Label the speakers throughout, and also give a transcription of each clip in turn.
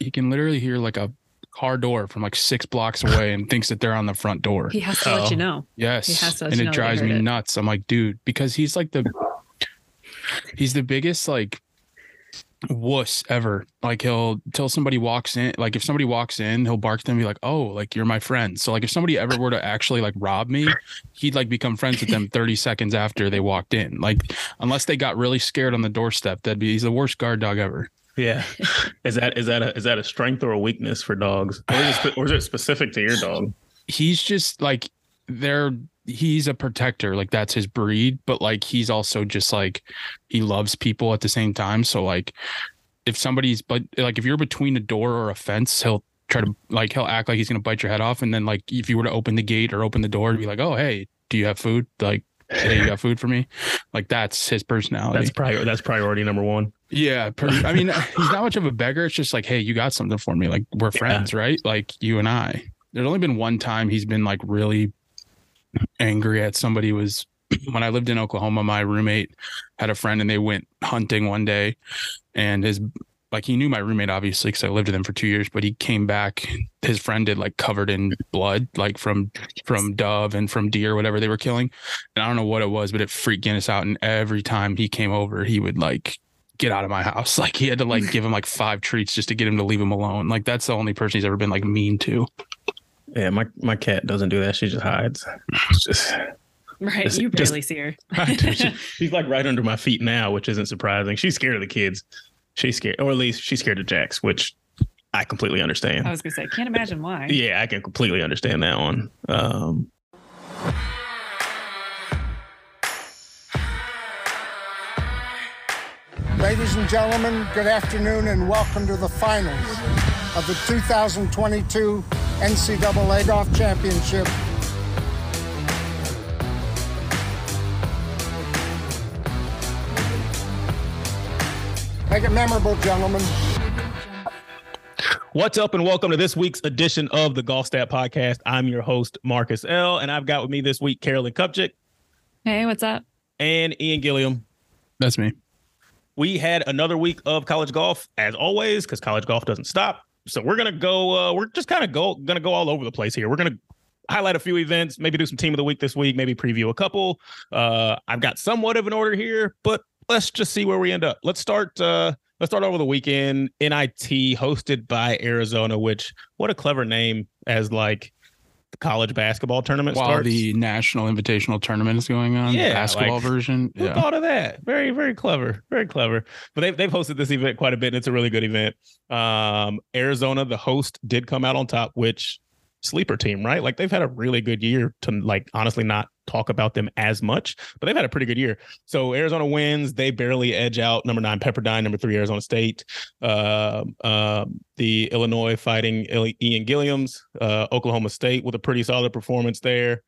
Speaker 1: he can literally hear like a car door from like six blocks away and thinks that they're on the front door.
Speaker 2: He has to let you oh. know.
Speaker 1: Yes.
Speaker 2: He has to let
Speaker 1: and
Speaker 2: you
Speaker 1: it
Speaker 2: know
Speaker 1: drives me
Speaker 2: it.
Speaker 1: nuts. I'm like, dude, because he's like the he's the biggest like wuss ever. Like he'll tell somebody walks in, like if somebody walks in, he'll bark to them and be like, Oh, like you're my friend. So like if somebody ever were to actually like rob me, he'd like become friends with them 30 seconds after they walked in. Like unless they got really scared on the doorstep, that'd be he's the worst guard dog ever.
Speaker 3: Yeah. Is that is that a is that a strength or a weakness for dogs? Or is it, or is it specific to your dog?
Speaker 1: he's just like they're he's a protector like that's his breed but like he's also just like he loves people at the same time so like if somebody's but like if you're between a door or a fence he'll try to like he'll act like he's gonna bite your head off and then like if you were to open the gate or open the door to be like oh hey do you have food like hey you got food for me like that's his personality
Speaker 3: That's prior that's priority number one.
Speaker 1: Yeah, per, I mean, he's not much of a beggar. It's just like, hey, you got something for me. Like we're
Speaker 3: Yeah.
Speaker 1: friends, right? Like you and I. There's only been one time he's been like really angry at somebody. Was when I lived in Oklahoma. My roommate had a friend, and they went hunting one day, and his like he knew my roommate obviously because I lived with him for two years. But he came back. His friend did like covered in blood, like from from dove and from deer, whatever they were killing. And I don't know what it was, but it freaked Guinness out. And every time he came over, he would like get out of my house. Like he had to like give him like five treats just to get him to leave him alone. Like that's the only person he's ever been like mean to.
Speaker 3: Yeah, my, my cat doesn't do that. She just hides. It's just
Speaker 2: Right.
Speaker 3: Just-
Speaker 2: you
Speaker 3: just-
Speaker 2: barely see her.
Speaker 3: She- she's like right under my feet now, which isn't surprising. She's scared of the kids. She's scared, or at least she's scared of Jax, which I completely understand.
Speaker 2: I was gonna say, can't imagine why.
Speaker 3: Yeah, I can completely understand that one. Um,
Speaker 4: Ladies and gentlemen, good afternoon and welcome to the finals of the 2022 NCAA Golf Championship. Make it memorable, gentlemen.
Speaker 3: What's up, and welcome to this week's edition of the Golf Stat Podcast. I'm your host, Marcus L., and I've got with me this week Carolyn Kupchik
Speaker 2: Hey, what's up?
Speaker 3: and Ian Gilliam.
Speaker 1: That's me.
Speaker 3: We had another week of college golf, as always, because college golf doesn't stop. So we're gonna go. Uh, we're just kind of go gonna go all over the place here. We're gonna highlight a few events, maybe do some team of the week this week, maybe preview a couple. Uh, I've got somewhat of an order here, but let's just see where we end up. Let's start. Uh, let's start over the weekend. NIT hosted by Arizona, which what a clever name as like the college basketball tournament
Speaker 1: While
Speaker 3: starts.
Speaker 1: the national invitational tournament is going on,
Speaker 3: Yeah,
Speaker 1: the basketball
Speaker 3: like-
Speaker 1: version.
Speaker 3: Who
Speaker 1: Yeah.
Speaker 3: thought of that? Very, very clever. Very clever. But they've, they've hosted this event quite a bit, and it's a really good event. Um, Arizona, the host, did come out on top, which sleeper team, right? Like they've had a really good year to like honestly not talk about them as much, but they've had a pretty good year. So Arizona wins. They barely edge out number nine Pepperdine, number three Arizona State. Uh, um, the Illinois fighting Ian Gilliams, uh, Oklahoma State with a pretty solid performance there.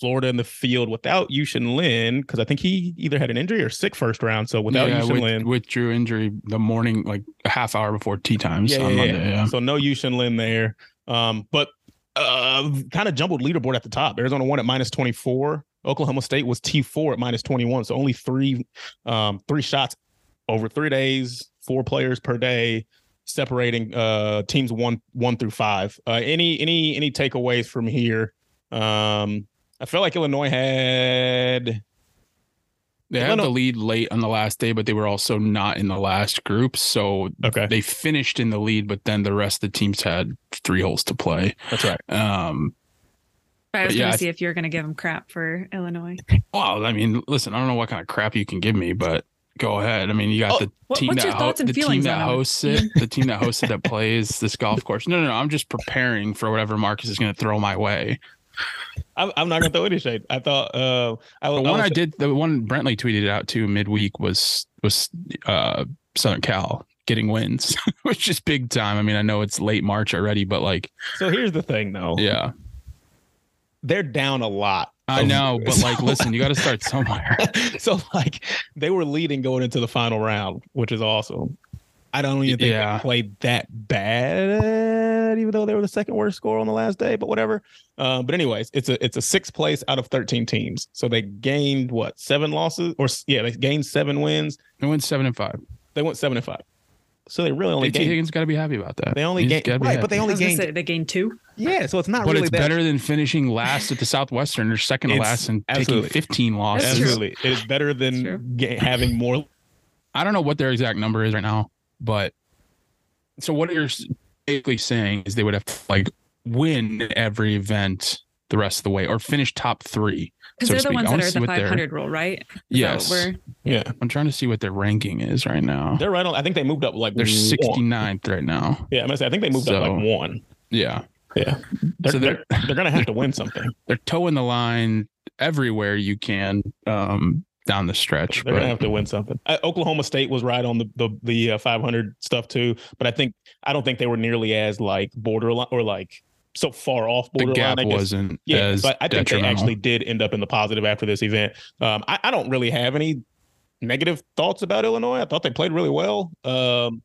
Speaker 3: Florida in the field without Yuxin Lin because I think he either had an injury or sick first round. So without
Speaker 1: yeah,
Speaker 3: Yuxin
Speaker 1: with,
Speaker 3: Lin,
Speaker 1: withdrew injury the morning, like a half hour before tea times
Speaker 3: yeah,
Speaker 1: on
Speaker 3: yeah,
Speaker 1: Monday.
Speaker 3: Yeah. So no Yuxin Lin there. Um, but uh, kind of jumbled leaderboard at the top. Arizona won at minus 24. Oklahoma State was T4 at minus 21. So only three um, three shots over three days, four players per day, separating uh, teams one one through five. Uh, any any any takeaways from here? Um, I felt like Illinois had
Speaker 1: They had the lead late on the last day, but they were also not in the last group. So
Speaker 3: okay.
Speaker 1: they finished in the lead, but then the rest of the teams had three holes to play.
Speaker 3: That's right.
Speaker 1: Um,
Speaker 2: I was
Speaker 1: But yeah,
Speaker 2: gonna
Speaker 1: I
Speaker 2: see if you're gonna give them crap for Illinois.
Speaker 1: well, I mean, listen, I don't know what kind of crap you can give me, but go ahead. I mean, you got
Speaker 3: Oh,
Speaker 1: the
Speaker 2: what-
Speaker 1: team that
Speaker 2: your thoughts and
Speaker 1: the team that hosts it, the team that hosts it that plays this golf course. No, no, no. I'm just preparing for whatever Marcus is going to throw my way.
Speaker 3: I'm, I'm not gonna throw any shade. I thought uh, I,
Speaker 1: The
Speaker 3: I
Speaker 1: one I did, the one Brentley tweeted out too midweek was was uh Southern Cal getting wins, which is big time. I mean, I know it's late March already, but like,
Speaker 3: So here's the thing, though.
Speaker 1: yeah,
Speaker 3: they're down a lot.
Speaker 1: I know, but like, listen, you got to start somewhere.
Speaker 3: so like they were leading going into the final round, which is awesome. I don't even think
Speaker 1: Yeah.
Speaker 3: they played that bad, even though they were the second worst score on the last day. But whatever. Uh, but anyways, it's a it's a sixth place out of thirteen teams. So they gained what seven losses or yeah, they gained seven wins.
Speaker 1: They went seven and five.
Speaker 3: They went seven and five. So they really only
Speaker 1: JT
Speaker 3: gained.
Speaker 1: Higgins got to be happy about that.
Speaker 3: They only
Speaker 1: He's
Speaker 3: gained right, but they only
Speaker 2: was
Speaker 3: gained.
Speaker 2: say they gained two.
Speaker 3: yeah, so it's not really.
Speaker 1: But
Speaker 3: really
Speaker 1: it's
Speaker 3: that.
Speaker 1: better than finishing last at the Southwestern or second to last and
Speaker 3: absolutely.
Speaker 1: taking 15 losses.
Speaker 3: Absolutely, it is better than ga- having more.
Speaker 1: I don't know what their exact number is right now, but so what you're basically saying is they would have to like win every event the rest of the way or finish top three.
Speaker 2: Because
Speaker 1: so
Speaker 2: they're the
Speaker 1: speak.
Speaker 2: ones that are
Speaker 1: see
Speaker 2: the 500 rule, right? Is
Speaker 1: Yes.
Speaker 2: what we're-
Speaker 3: Yeah,
Speaker 1: I'm trying to see what their ranking is right now.
Speaker 3: they're right on. I think they moved up like
Speaker 1: They're
Speaker 3: one.
Speaker 1: 69th right now.
Speaker 3: Yeah, I'm gonna say I think they moved up like one.
Speaker 1: Yeah.
Speaker 3: Yeah, they're,
Speaker 1: So
Speaker 3: they're, they're gonna have to win something.
Speaker 1: They're towing the line everywhere you can um, down the stretch.
Speaker 3: They're gonna have to win something. Uh, Oklahoma State was right on the the, the uh, 500 stuff too, but I think I don't think they were nearly as like borderline or like so far off borderline.
Speaker 1: the gap
Speaker 3: I guess.
Speaker 1: wasn't
Speaker 3: Yeah,
Speaker 1: as
Speaker 3: but I think they actually did end up in the positive after this event. Um, I, I don't really have any negative thoughts about Illinois. I thought they played really well. Um,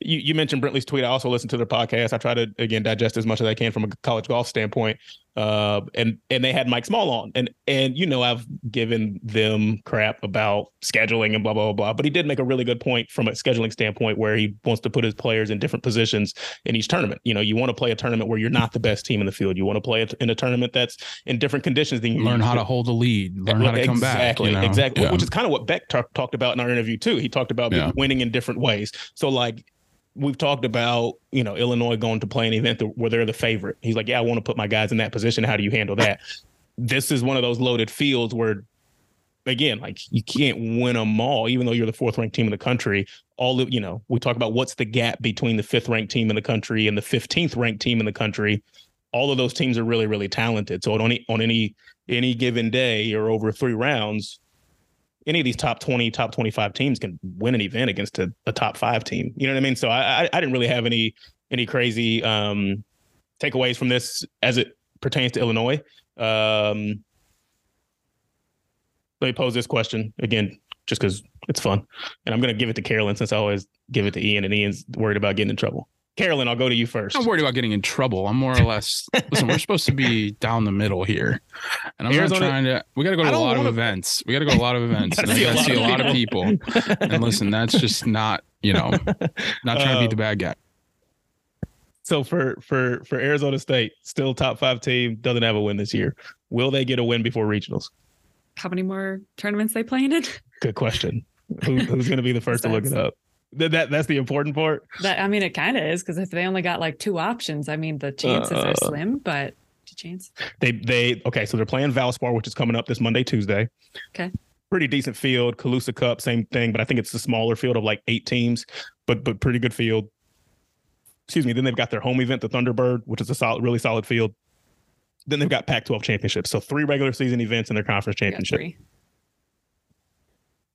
Speaker 3: you, you mentioned Brentley's tweet. I also listen to their podcast. I try to again digest as much as I can from a college golf standpoint. Uh, and and they had Mike Small on, and and you know I've given them crap about scheduling and blah blah blah blah. But he did make a really good point from a scheduling standpoint where he wants to put his players in different positions in each tournament. You know, you want to play a tournament where you're not the best team in the field. You want to play it in a tournament that's in different conditions than you
Speaker 1: learn how to hold a lead, learn how to come back.
Speaker 3: exactly,
Speaker 1: you know?
Speaker 3: exactly.
Speaker 1: Yeah.
Speaker 3: Which is kind of what Beck talk, talked about in our interview too. He talked about
Speaker 1: Yeah.
Speaker 3: winning in different ways. So like we've talked about, you know, Illinois going to play an event where they're the favorite. He's like, yeah, I want to put my guys in that position. How do you handle that? this is one of those loaded fields where. Again, like you can't win them all, even though you're the fourth ranked team in the country. All of you know, we talk about what's the gap between the fifth ranked team in the country and the 15th ranked team in the country. All of those teams are really, really talented. So on any on any any given day or over three rounds, any of these top 20, top 25 teams can win an event against a, a top five team. You know what I mean? So I, I, I didn't really have any any crazy um, takeaways from this as it pertains to Illinois. Um, let me pose this question again, just because it's fun. And I'm going to give it to Carolyn since I always give it to Ian, and Ian's worried about getting in trouble. Carolyn, I'll go to you first.
Speaker 1: I'm not worried about getting in trouble. I'm more or less listen. We're supposed to be down the middle here, and I'm
Speaker 3: Arizona-
Speaker 1: not trying to. We got to go to a lot
Speaker 3: wanna-
Speaker 1: of events. We got to go to a lot of events,
Speaker 3: Gotta
Speaker 1: and I got to see a lot of people. And listen, that's just not you know, not trying to be
Speaker 3: Um,
Speaker 1: the bad guy.
Speaker 3: So for for for Arizona State, still top five team, doesn't have a win this year. Will they get a win before regionals?
Speaker 2: How many more tournaments they playing in?
Speaker 3: Good question. Who, who's going to be the first to look it up? That, that that's the important part.
Speaker 2: That I mean, it kind of is because if they only got like two options, I mean, the chances
Speaker 3: Uh,
Speaker 2: are slim, but the chance.
Speaker 3: They they okay. So they're playing Valspar, which is coming up this Monday, Tuesday.
Speaker 2: Okay.
Speaker 3: Pretty decent field. Calusa Cup, same thing, but I think it's a smaller field of like eight teams, but but pretty good field. Excuse me. Then they've got their home event, the Thunderbird, which is a solid, really solid field. Then they've got Pac-12 championships, so three regular season events and their conference championship.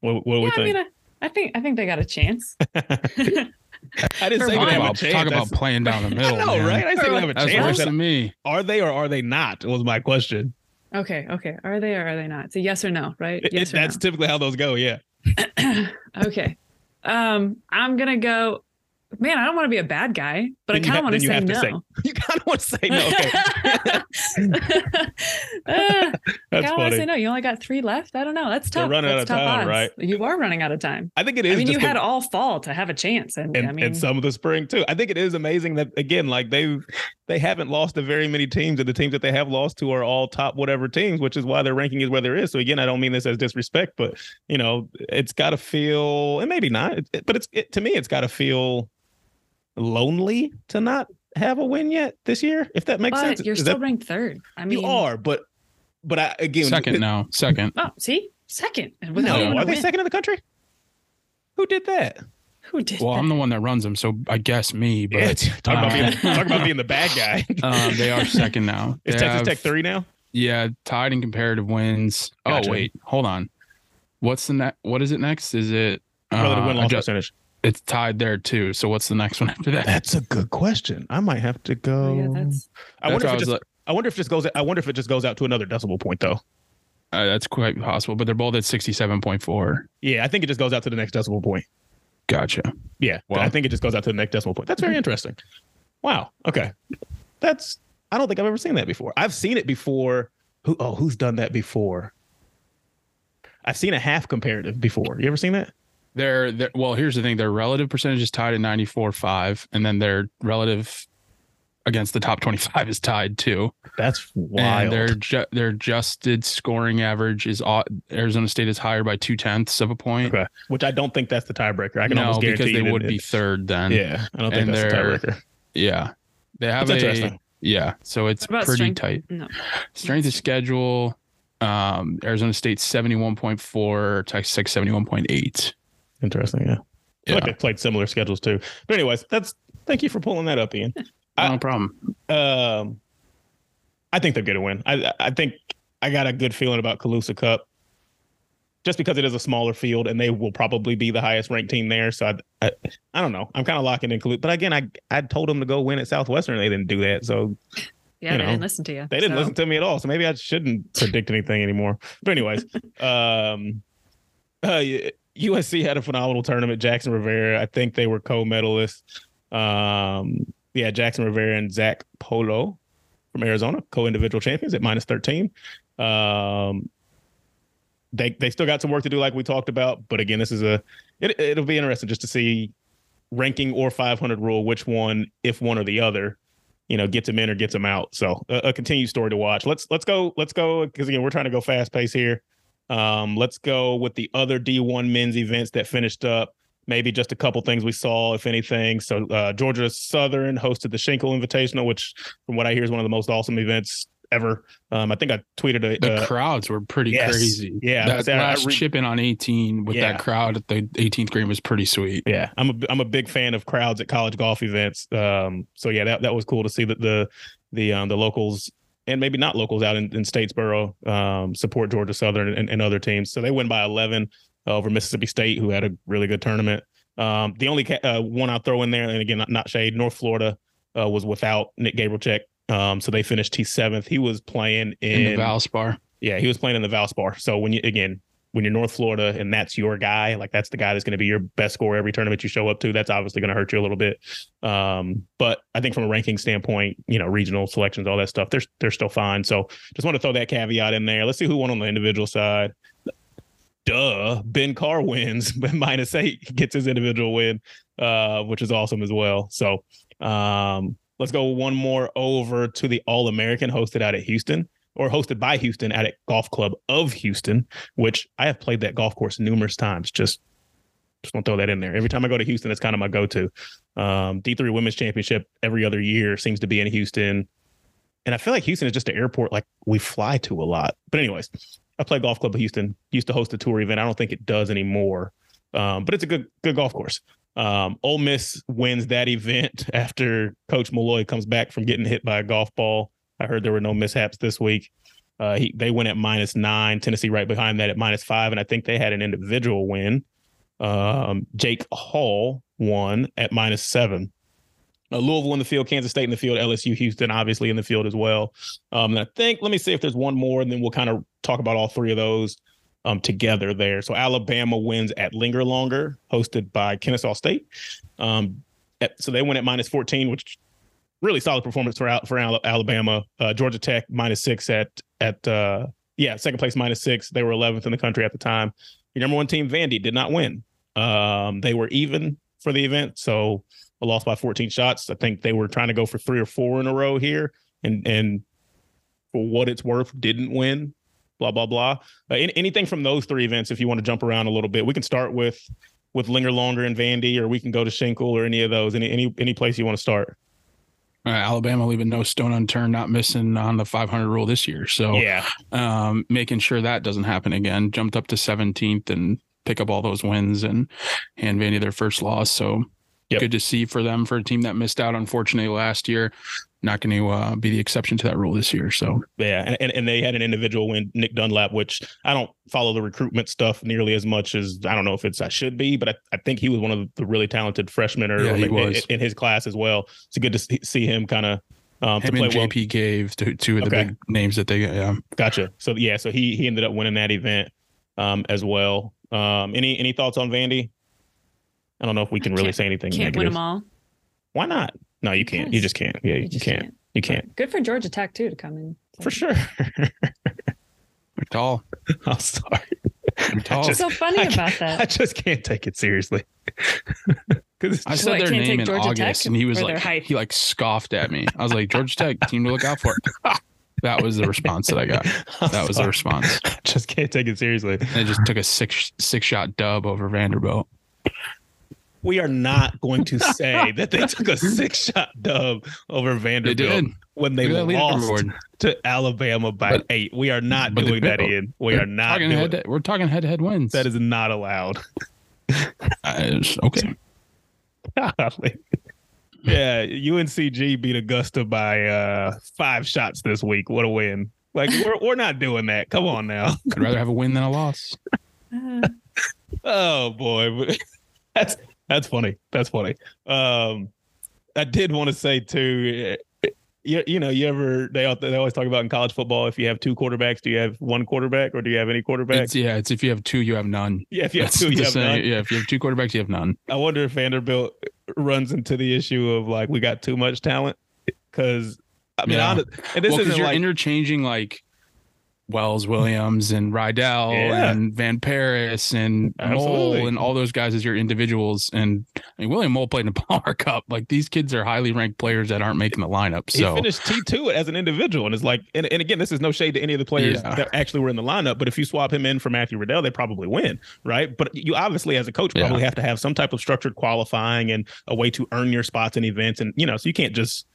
Speaker 3: What, what do
Speaker 2: Yeah,
Speaker 3: we
Speaker 2: I
Speaker 3: think?
Speaker 2: mean, I, I think I think they got a chance.
Speaker 3: I didn't say they
Speaker 2: one.
Speaker 3: have a
Speaker 1: Talk about,
Speaker 3: That's-
Speaker 1: playing down the
Speaker 3: I
Speaker 1: middle.
Speaker 3: know,
Speaker 1: man.
Speaker 3: right? I said they have a
Speaker 1: That's
Speaker 3: chance. I
Speaker 1: worse than me.
Speaker 3: Are they or are they not? Was my question.
Speaker 2: okay, okay. Are they or are they not? It's a yes or no, right?
Speaker 3: It-
Speaker 2: Yes
Speaker 3: it-
Speaker 2: or
Speaker 3: that's typically how those go. Yeah.
Speaker 2: okay. Um, I'm gonna go. Man, I don't want to be a bad guy, but
Speaker 3: Then
Speaker 2: I kind of want to say
Speaker 3: to say
Speaker 2: no.
Speaker 3: You kind of want to say no. Okay.
Speaker 2: Uh,
Speaker 3: That's
Speaker 2: I want to say no. You only got three left. I don't know. That's
Speaker 3: They're
Speaker 2: tough.
Speaker 3: running out
Speaker 2: That's
Speaker 3: of
Speaker 2: tough
Speaker 3: time,
Speaker 2: odds.
Speaker 3: right?
Speaker 2: You are running out of time.
Speaker 3: I think it is.
Speaker 2: I mean, you had all fall to have a chance, and,
Speaker 3: and,
Speaker 2: I mean,
Speaker 3: and some of the spring too. I think it is amazing that again, like they've they haven't lost to very many teams, and the teams that they have lost to are all top whatever teams, which is why their ranking is where there is. So again, I don't mean this as disrespect, but you know, it's got to feel, and maybe not, but it's it, to me, it's got to feel lonely to not have a win yet this year. If that makes
Speaker 2: but
Speaker 3: sense,
Speaker 2: you're
Speaker 3: Is
Speaker 2: still
Speaker 3: that-
Speaker 2: ranked third. I mean,
Speaker 3: you are, but but I again,
Speaker 1: Second
Speaker 3: it-
Speaker 1: now. Second.
Speaker 2: Oh, see, second.
Speaker 3: No, are they
Speaker 2: win.
Speaker 3: second in the country? Who did that?
Speaker 2: Who did
Speaker 1: Well,
Speaker 2: that?
Speaker 1: I'm the one that runs them, so I guess me. But
Speaker 3: Yeah, talk about
Speaker 1: uh,
Speaker 3: being talk about being the bad guy.
Speaker 1: um, they are second now.
Speaker 3: Is
Speaker 1: They
Speaker 3: Texas
Speaker 1: have-
Speaker 3: Tech three now?
Speaker 1: Yeah, tied in comparative wins.
Speaker 3: Gotcha.
Speaker 1: Oh wait, hold on. What's the next? What is it next? Is it?
Speaker 3: Relative
Speaker 1: uh,
Speaker 3: win loss
Speaker 1: adjust-
Speaker 3: percentage.
Speaker 1: It's tied there too. So what's the next one after that?
Speaker 3: That's a good question. I might have to go.
Speaker 2: Oh, yeah, that's
Speaker 3: I wonder if
Speaker 1: That's why I
Speaker 3: it just.
Speaker 1: like-
Speaker 3: I wonder if it just goes. I wonder if it just goes out to another decimal point though.
Speaker 1: Uh, that's quite possible, but they're both at sixty-seven point four.
Speaker 3: Yeah, I think it just goes out to the next decimal point.
Speaker 1: Gotcha.
Speaker 3: Yeah,
Speaker 1: Well-
Speaker 3: I think it just goes out to the next decimal point. That's very interesting. Wow. Okay, that's. I don't think I've ever seen that before. I've seen it before. Who? Oh, who's done that before? I've seen a half comparative before. You ever seen that?
Speaker 1: Their, their well, here's the thing: their relative percentage is tied at 94.5, and then their relative against the top 25 is tied too.
Speaker 3: That's
Speaker 1: And
Speaker 3: wild.
Speaker 1: their ju- their adjusted scoring average is au- Arizona State is higher by two tenths of a point.
Speaker 3: Okay. Which I don't think that's the tiebreaker. I can
Speaker 1: no,
Speaker 3: almost guarantee
Speaker 1: because they
Speaker 3: you
Speaker 1: would be
Speaker 3: it-
Speaker 1: third then.
Speaker 3: Yeah, I don't think
Speaker 1: And
Speaker 3: that's the tiebreaker.
Speaker 1: yeah. They have
Speaker 3: That's
Speaker 1: a
Speaker 3: interesting.
Speaker 1: yeah. So it's pretty
Speaker 2: strength?
Speaker 1: tight.
Speaker 2: No.
Speaker 1: Strength of schedule. Um, Arizona State 71.4, Texas Tech 71.8.
Speaker 3: Interesting. Yeah. I feel
Speaker 1: Yeah,
Speaker 3: like they played similar schedules too. But anyways, that's thank you for pulling that up, Ian. I-
Speaker 1: no problem.
Speaker 3: Um, I think they're going to win. I I think I got a good feeling about Calusa Cup, just because it is a smaller field and they will probably be the highest ranked team there. So I I, I don't know. I'm kind of locking in Calusa, but again, I I told them to go win at Southwestern. They didn't do that, so
Speaker 2: Yeah,
Speaker 3: You
Speaker 2: they didn't listen to you.
Speaker 3: they didn't
Speaker 2: so-
Speaker 3: listen to me at all. So maybe I shouldn't predict anything anymore. But anyways, um, uh, USC had a phenomenal tournament. Jackson Rivera, I think they were co-medalists. Um, yeah, Jackson Rivera and Zach Pollo from Arizona, co-individual champions at minus thirteen. Um, they they still got some work to do, like we talked about. But again, this is a it, it'll be interesting just to see ranking or 500 rule, which one, if one or the other, you know, gets him in or gets him out. So a, a continued story to watch. Let's let's go let's go because again we're trying to go fast pace here. Um, let's go with the other D1 men's events that finished up. Maybe just a couple things we saw, if anything. So uh, Georgia Southern hosted the Schenkel Invitational, which, from what I hear, is one of the most awesome events ever. Um, I think I tweeted a,
Speaker 1: The
Speaker 3: uh,
Speaker 1: crowds were pretty
Speaker 3: yes.
Speaker 1: crazy.
Speaker 3: Yeah, I
Speaker 1: that
Speaker 3: I- I
Speaker 1: last
Speaker 3: re-
Speaker 1: chip in on 18 with
Speaker 3: Yeah.
Speaker 1: that crowd at the 18th green was pretty sweet.
Speaker 3: Yeah, I'm a I'm a big fan of crowds at college golf events. Um, so yeah, that that was cool to see that the the um the locals and maybe not locals out in, in Statesboro um support Georgia Southern and, and other teams. So they win by 11 over Mississippi State, who had a really good tournament. Um, the only ca- uh, one I'll throw in there, and again, not, not shade, North Florida uh, was without Nick Gabrelcik. Um, so they finished T seventh. He was playing in,
Speaker 1: In, the Valspar.
Speaker 3: yeah, he was playing in the Valspar. So when you again, when you're North Florida and that's your guy, like that's the guy that's going to be your best scorer every tournament you show up to. That's obviously going to hurt you a little bit. Um, but I think from a ranking standpoint, you know, regional selections, all that stuff, they're they're still fine. So just want to throw that caveat in there. Let's see who won on the individual side. Duh, Ben Carr wins, but minus eight gets his individual win, uh, which is awesome as well. So um, let's go one more over to the All American hosted out at Houston or hosted by Houston at a golf club of Houston, which I have played that golf course numerous times. Just just want to throw that in there. Every time I go to Houston, it's kind of my go-to. Um, D3 Women's Championship every other year seems to be in Houston. And I feel like Houston is just an airport like we fly to a lot. But anyways, I play golf club of Houston. Used to host a tour event. I don't think it does anymore. Um, but it's a good good golf course. Um, Ole Miss wins that event after Coach Malloy comes back from getting hit by a golf ball. I heard there were no mishaps this week. Uh, he, they went at minus nine. Tennessee right behind that at minus five, and I think they had an individual win. Um, Jake Hall won at minus seven. Uh, Louisville in the field, Kansas State in the field, LSU, Houston obviously in the field as well. Um, and I think let me see if there's one more, and then we'll kind of talk about all three of those um, together there. So Alabama wins at Linger Longer, hosted by Kennesaw State. Um, at, so they went at minus 14, which really solid performance for for Alabama. Uh, Georgia Tech minus six at at uh, yeah second place minus six. They were 11th in the country at the time. Your number one team, Vandy, did not win. Um, they were even for the event, so a loss by 14 shots. I think they were trying to go for three or four in a row here, and and for what it's worth, didn't win. Blah blah blah. Uh, any, anything from those three events, if you want to jump around a little bit, we can start with with Linger Longer and Vandy, or we can go to Schenkel or any of those. Any any any place you want to start.
Speaker 1: Uh, Alabama leaving no stone unturned, not missing on the 500 rule this year. So
Speaker 3: Yeah,
Speaker 1: um, making sure that doesn't happen again. Jumped up to 17th and pick up all those wins and hand Vandy their first loss. So
Speaker 3: Yep.
Speaker 1: good to see for them for a team that missed out unfortunately last year. Not going to uh, be the exception to that rule this year. So
Speaker 3: Yeah, and, and they had an individual win, Nick Dunlap, which I don't follow the recruitment stuff nearly as much as I don't know if it's I should be, but I, I think he was one of the really talented freshmen or
Speaker 1: Yeah,
Speaker 3: in,
Speaker 1: was.
Speaker 3: in his class as well. It's good to see, him kind of um, to play
Speaker 1: and
Speaker 3: well.
Speaker 1: JP gave to two of the
Speaker 3: Okay.
Speaker 1: big names that they got. Yeah.
Speaker 3: Gotcha. So yeah, so he he ended up winning that event um, as well. Um, any any thoughts on Vandy? I don't know if we can really
Speaker 2: Can't-
Speaker 3: say anything
Speaker 2: Can't win them all.
Speaker 3: Why not? No, you can't. You just can't. Yeah, you,
Speaker 2: just
Speaker 3: can't. You can't
Speaker 2: Good for Georgia Tech too to come in.
Speaker 3: for sure.
Speaker 1: They're tall.
Speaker 3: I'm sorry.
Speaker 1: tall.
Speaker 2: What's so funny
Speaker 3: I
Speaker 2: about that?
Speaker 3: I just can't take it seriously. Because
Speaker 1: I said their name in
Speaker 2: Georgia
Speaker 1: August,
Speaker 2: Tech
Speaker 1: and he was like, he like scoffed at me. I was like, Georgia Tech team to look out for. that was the response that I got. That was the response.
Speaker 3: I just can't take it seriously.
Speaker 1: And it just took a six six shot dub over Vanderbilt.
Speaker 3: We are not going to say that they took a six shot dub over
Speaker 1: They
Speaker 3: Vanderbilt
Speaker 1: did.
Speaker 3: when they
Speaker 1: Look
Speaker 3: lost to Alabama by
Speaker 1: But-
Speaker 3: eight. We are not doing that,
Speaker 1: built-
Speaker 3: Ian. We are not
Speaker 1: Talking
Speaker 3: doing
Speaker 1: head to- we're talking head to head wins.
Speaker 3: that is not allowed.
Speaker 1: Uh, okay.
Speaker 3: Golly. yeah, UNCG beat Augusta by uh five shots this week. What a win. Like we're we're not doing that. Come on now.
Speaker 1: I'd rather have a win than a loss.
Speaker 2: Uh,
Speaker 3: Oh boy. That's that's funny. That's funny. Um I did want to say too you, you know, you ever they they always talk about in college football if you have two quarterbacks, do you have one quarterback or do you have any quarterbacks?
Speaker 1: It's, yeah, it's if you have two, you have none.
Speaker 3: yeah, if you have
Speaker 1: That's
Speaker 3: two, you have none.
Speaker 1: Yeah, if you have two quarterbacks, you have none.
Speaker 3: I wonder if Vanderbilt runs into the issue of like we got too much talent because I mean,
Speaker 1: Yeah.
Speaker 3: honest, and this
Speaker 1: well,
Speaker 3: isn't
Speaker 1: you're
Speaker 3: like
Speaker 1: interchanging like Wells Williams and Riddell
Speaker 3: Yeah.
Speaker 1: and Van Paris and
Speaker 3: Absolutely.
Speaker 1: Moll and all those guys as your individuals. And I mean, William Moll played in the Palmer Cup. Like these kids are highly ranked players that aren't making the lineup. So he
Speaker 3: finished T two as an individual, and it's like, and, and again, this is no shade to any of the players
Speaker 1: Yeah.
Speaker 3: that actually were in the lineup. But if you swap him in for Matthew Riddell, they probably win, right? But you obviously, as a coach,
Speaker 1: Yeah.
Speaker 3: probably have to have some type of structured qualifying and a way to earn your spots in events, and you know, so you can't just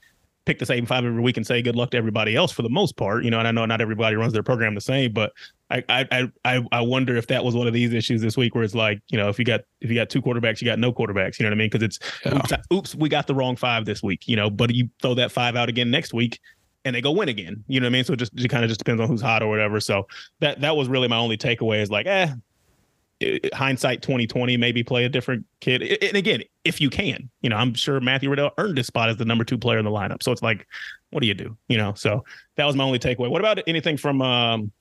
Speaker 3: pick the same five every week and say good luck to everybody else for the most part, you know. And I know not everybody runs their program the same, but I I I I wonder if that was one of these issues this week where it's like, you know, if you got if you got two quarterbacks, you got no quarterbacks, you know what I mean? Because it's
Speaker 1: Yeah.
Speaker 3: oops, oops, we got the wrong five this week, you know, but you throw that five out again next week and they go win again. You know what I mean? So it just it kind of just depends on who's hot or whatever. So that that was really my only takeaway is like, eh, hindsight 2020, maybe play a different kid. And again, if you can, you know, I'm sure Matthew Riddell earned his spot as the number two player in the lineup. So it's like, what do you do? You know, so that was my only takeaway. What about anything from um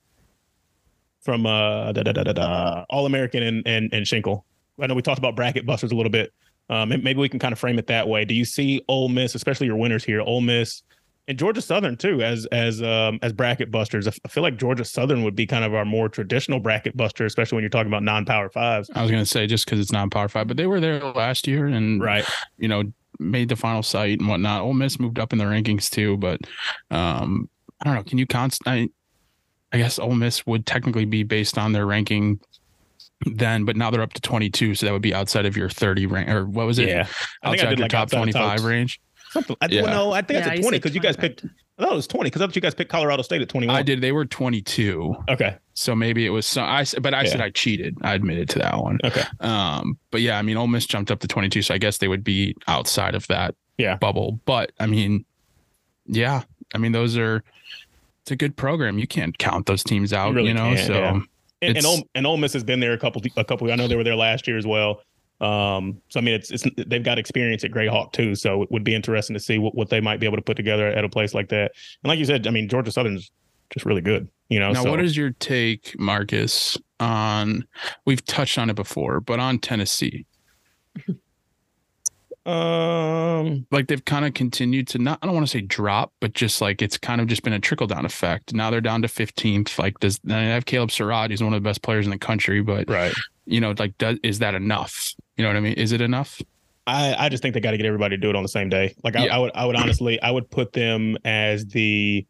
Speaker 3: from uh da, da, da, da, da, All American and and and Schenkel? I know we talked about bracket busters a little bit. Um, maybe we can kind of frame it that way. Do you see Ole Miss, especially your winners here, Ole Miss and Georgia Southern too, as as um, as bracket busters? I I feel like Georgia Southern would be kind of our more traditional bracket buster, especially when you're talking about non-power fives.
Speaker 1: I was going to say just because it's not Power Five, but they were there last year and
Speaker 3: Right.
Speaker 1: you know made the final site and whatnot. Ole Miss moved up in the rankings too, but um, I don't know. Can you const? I, I guess Ole Miss would technically be based on their ranking then, but now they're up to 22, so that would be outside of your 30 rank or what was it?
Speaker 3: Yeah. I think I
Speaker 1: outside
Speaker 3: did
Speaker 1: your
Speaker 3: like
Speaker 1: top 25
Speaker 3: tops.
Speaker 1: range.
Speaker 3: Something. I,
Speaker 1: Yeah.
Speaker 3: well, no, I think
Speaker 2: yeah,
Speaker 3: it's a 20 because you guys picked. I thought it was 20 because I thought you guys picked Colorado State at 21.
Speaker 1: I did. They were 22,
Speaker 3: Okay.
Speaker 1: so maybe it was some. I s- but I said I cheated. I admitted to that one.
Speaker 3: Okay.
Speaker 1: Um, but yeah, I mean, Ole Miss jumped up to 22, so I guess they would be outside of that
Speaker 3: Yeah.
Speaker 1: bubble. But I mean, yeah, I mean, those are it's a good program. You can't count those teams out,
Speaker 3: really
Speaker 1: you know.
Speaker 3: can't,
Speaker 1: so
Speaker 3: yeah. And, and, Ole, and Ole Miss has been there a couple. A couple. I know they were there last year as well. Um, so I mean, it's it's they've got experience at Grayhawk too. So it would be interesting to see what, what they might be able to put together at a place like that. And like you said, I mean, Georgia Southern's just really good. You know.
Speaker 1: now,
Speaker 3: so,
Speaker 1: what is your take, Marcus? On we've touched on it before, but on Tennessee,
Speaker 3: um
Speaker 1: like they've kind of continued to not. I don't want to say drop, but just like it's kind of just been a trickle down effect. Now they're down to 15th. Like, does I have Caleb Surratt? He's one of the best players in the country, but
Speaker 3: right.
Speaker 1: you know, like, does is that enough? You know what I mean? Is it enough?
Speaker 3: I, I just think they got to get everybody to do it on the same day. Like I,
Speaker 1: Yeah.
Speaker 3: I would I would honestly I would put them as the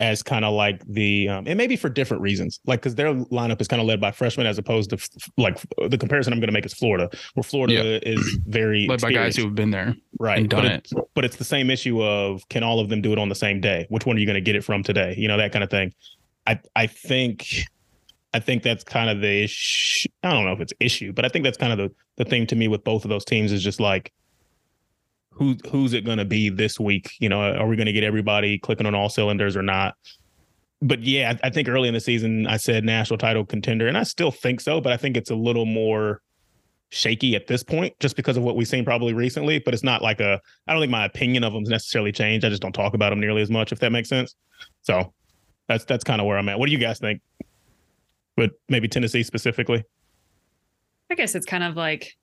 Speaker 3: as kind of like the um, and maybe for different reasons. Like because their lineup is kind of led by freshmen as opposed to f- like the comparison I'm going to make is Florida, where Florida
Speaker 1: Yeah.
Speaker 3: is very
Speaker 1: Led by guys who have been there.
Speaker 3: right
Speaker 1: and done
Speaker 3: but it, but it's the same issue of can all of them do it on the same day which one are you going to get it from today you know that kind of thing i i think i think that's kind of the i don't know if it's issue but i think that's kind of the the thing to me with both of those teams is just like who who's it going to be this week? You know are we going to get everybody clicking on all cylinders or not? But yeah I, I think early in the season i said national title contender and i still think so but i think it's a little more shaky at this point just because of what we've seen probably recently but it's not like a i don't think my opinion of them's necessarily changed. I just don't talk about them nearly as much if that makes sense. So that's that's kind of where i'm at. What do you guys think? But maybe tennessee specifically
Speaker 2: I guess it's kind of like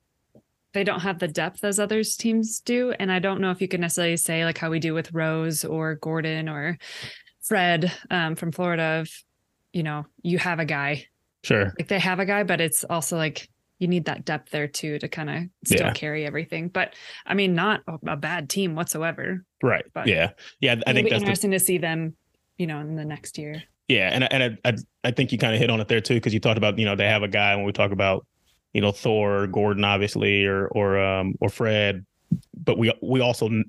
Speaker 2: they don't have the depth as others teams do. And I don't know if you could necessarily say like how we do with Rose or Gordon or Fred um, from Florida. Of, you know, you have a guy
Speaker 3: Sure.
Speaker 2: Like they have a guy, but it's also like you need that depth there too to kind of still
Speaker 3: Yeah.
Speaker 2: carry everything. But I mean, not a, bad team whatsoever.
Speaker 3: Right.
Speaker 2: But-
Speaker 3: yeah. Yeah. I think
Speaker 2: be
Speaker 3: that's the,
Speaker 2: interesting to see them, you know, in the next year.
Speaker 3: yeah, and and I I, I think you kind of hit on it there too because you talked about you know they have a guy when we talk about you know Thor, Gordon, obviously, or or um or Fred, but we we also and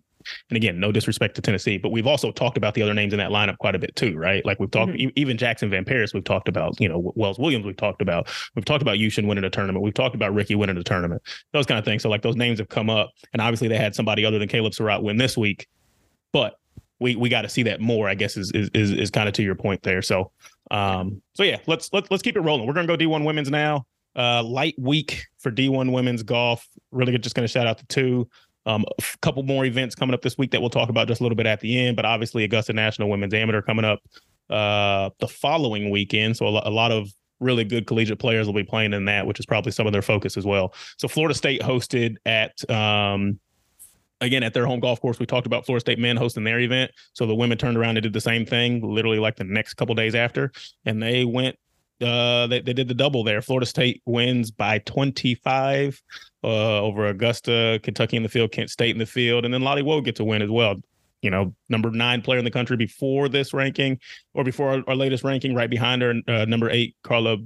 Speaker 3: again no disrespect to Tennessee, but we've also talked about the other names in that lineup quite a bit too, right? Like we've talked
Speaker 2: Mhm.
Speaker 3: e- even Jackson Van Paris, we've talked about you know Wells Williams, we've talked about we've talked about Yuxin winning a tournament, we've talked about Ricky winning a tournament, those kind of things. So like those names have come up, and obviously they had somebody other than Caleb Surratt win this week, but we we got to see that more. I guess is is is, is kind of to your point there. So um so yeah, let's let's let's keep it rolling. We're gonna go D1 women's now. Uh light week for D1 women's golf. Really just gonna shout out the two. Um, a couple more events coming up this week that we'll talk about just a little bit at the end, but obviously Augusta National Women's Amateur coming up uh the following weekend. So a, lo- a lot of really good collegiate players will be playing in that, which is probably some of their focus as well. So Florida State hosted at um again at their home golf course. We talked about Florida State men hosting their event. So the women turned around and did the same thing, literally like the next couple days after, and they went. Uh, they, they did the double there. Florida State wins by 25 uh, over Augusta, Kentucky in the field, Kent State in the field, and then Lottie Woad gets a win as well. You know, number nine player in the country before this ranking or before our, our latest ranking, right behind her, uh, number eight, Carla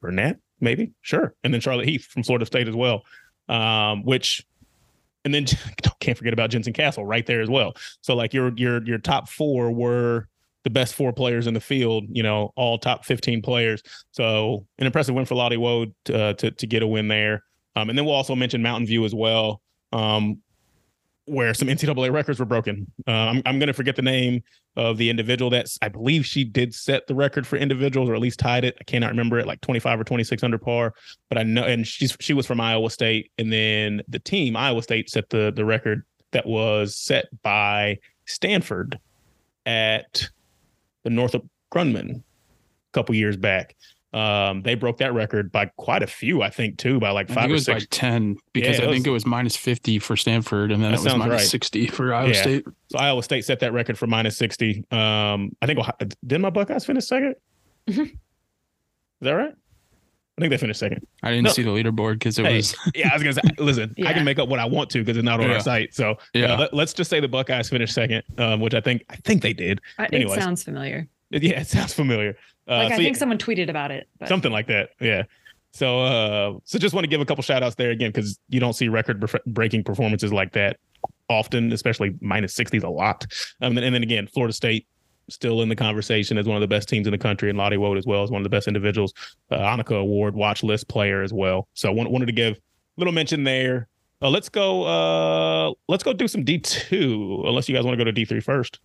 Speaker 3: Bernat, maybe, sure, and then Charlotte Heath from Florida State as well. Um, which and then can't forget about Jensen Castle right there as well. So like your your your top four were the best four players in the field, you know, all top 15 players. So an impressive win for Lottie to, uh, to to get a win there. Um, and then we'll also mention Mountain View as well, um, where some NCAA records were broken. Uh, I'm I'm gonna forget the name of the individual that's I believe she did set the record for individuals or at least tied it. I cannot remember it, like 25 or 26 under par, but I know and she's she was from Iowa State, and then the team Iowa State set the the record that was set by Stanford at the Northrop Grumman a couple years back. Um, they broke that record by quite a few, I think, too, by like
Speaker 1: I
Speaker 3: five
Speaker 1: think it
Speaker 3: or
Speaker 1: was
Speaker 3: six.
Speaker 1: by 10 because
Speaker 3: Yeah,
Speaker 1: I
Speaker 3: it
Speaker 1: think it was minus 50 for Stanford and then it was minus
Speaker 3: right.
Speaker 1: 60 for Iowa
Speaker 3: Yeah.
Speaker 1: State.
Speaker 3: So Iowa State set that record for minus 60. Um, I think did my Buckeyes finish 2nd
Speaker 2: Mhm.
Speaker 3: Is that right? I think they finished second.
Speaker 1: I didn't
Speaker 3: No.
Speaker 1: see the leaderboard because it
Speaker 3: Hey,
Speaker 1: was
Speaker 3: Yeah, I was gonna say, listen, I can make up what I want to because it's not on
Speaker 1: Yeah.
Speaker 3: our site. So
Speaker 1: Yeah.
Speaker 3: uh, let, us just say the Buckeyes finished second, um, which I think I think they did.
Speaker 2: Uh, It sounds familiar.
Speaker 3: Yeah, it sounds familiar. Uh,
Speaker 2: Like I
Speaker 3: so
Speaker 2: think
Speaker 3: yeah,
Speaker 2: someone tweeted about it. But
Speaker 3: something like that. Yeah. So uh, so just want to give a couple shout outs there again because you don't see record breaking performances like that often, especially minus 60s a lot. Um, and then again, Florida State still in the conversation as one of the best teams in the country, and Lottie Woad as well as one of the best individuals. Uh, Annika Award watch list player as well. So want, wanted to give a little mention there. Uh, let's go. Uh, let's go do some D two. Unless you guys want to go to D three first.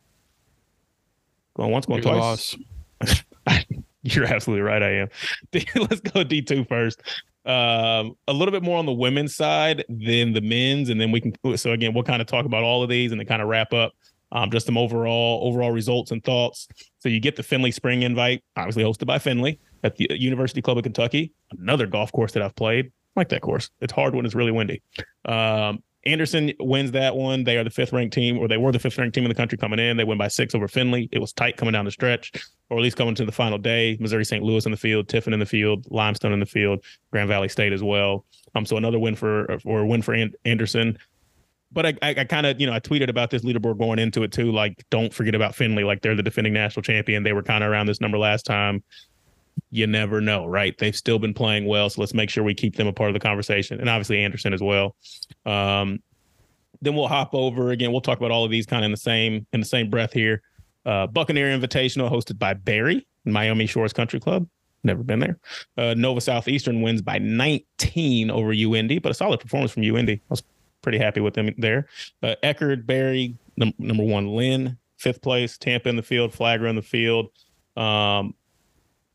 Speaker 3: Going once, going twice. You're absolutely right. I am. Let's go D2 first. Um, a little bit more on the women's side than the men's, and then we can. So again, we'll kind of talk about all of these and then kind of wrap up. Um, just some overall overall results and thoughts. So you get the Findlay Spring Invite, obviously hosted by Findlay at the University Club of Kentucky. Another golf course that I've played. I like that course. It's hard when it's really windy. Um, Anderson wins that one. They are the fifth ranked team, or they were the fifth ranked team in the country coming in. They win by six over Findlay. It was tight coming down the stretch, or at least coming to the final day. Missouri St. Louis in the field, Tiffin in the field, Limestone in the field, Grand Valley State as well. Um, so another win for or win for Anderson. But I, I, I kind of, you know, I tweeted about this leaderboard going into it too. Like, don't forget about Findlay. Like, they're the defending national champion. They were kind of around this number last time you never know, right? They've still been playing well, so let's make sure we keep them a part of the conversation, and obviously Anderson as well. Um, then we'll hop over again. We'll talk about all of these kind of in the same in the same breath here. Uh, Buccaneer Invitational hosted by Barry, Miami Shores Country Club. Never been there. Uh, Nova Southeastern wins by 19 over UND, but a solid performance from UND. I was pretty happy with them there. Uh, Eckerd, Barry, num- number one, Lynn, fifth place. Tampa in the field, Flagler in the field. Um,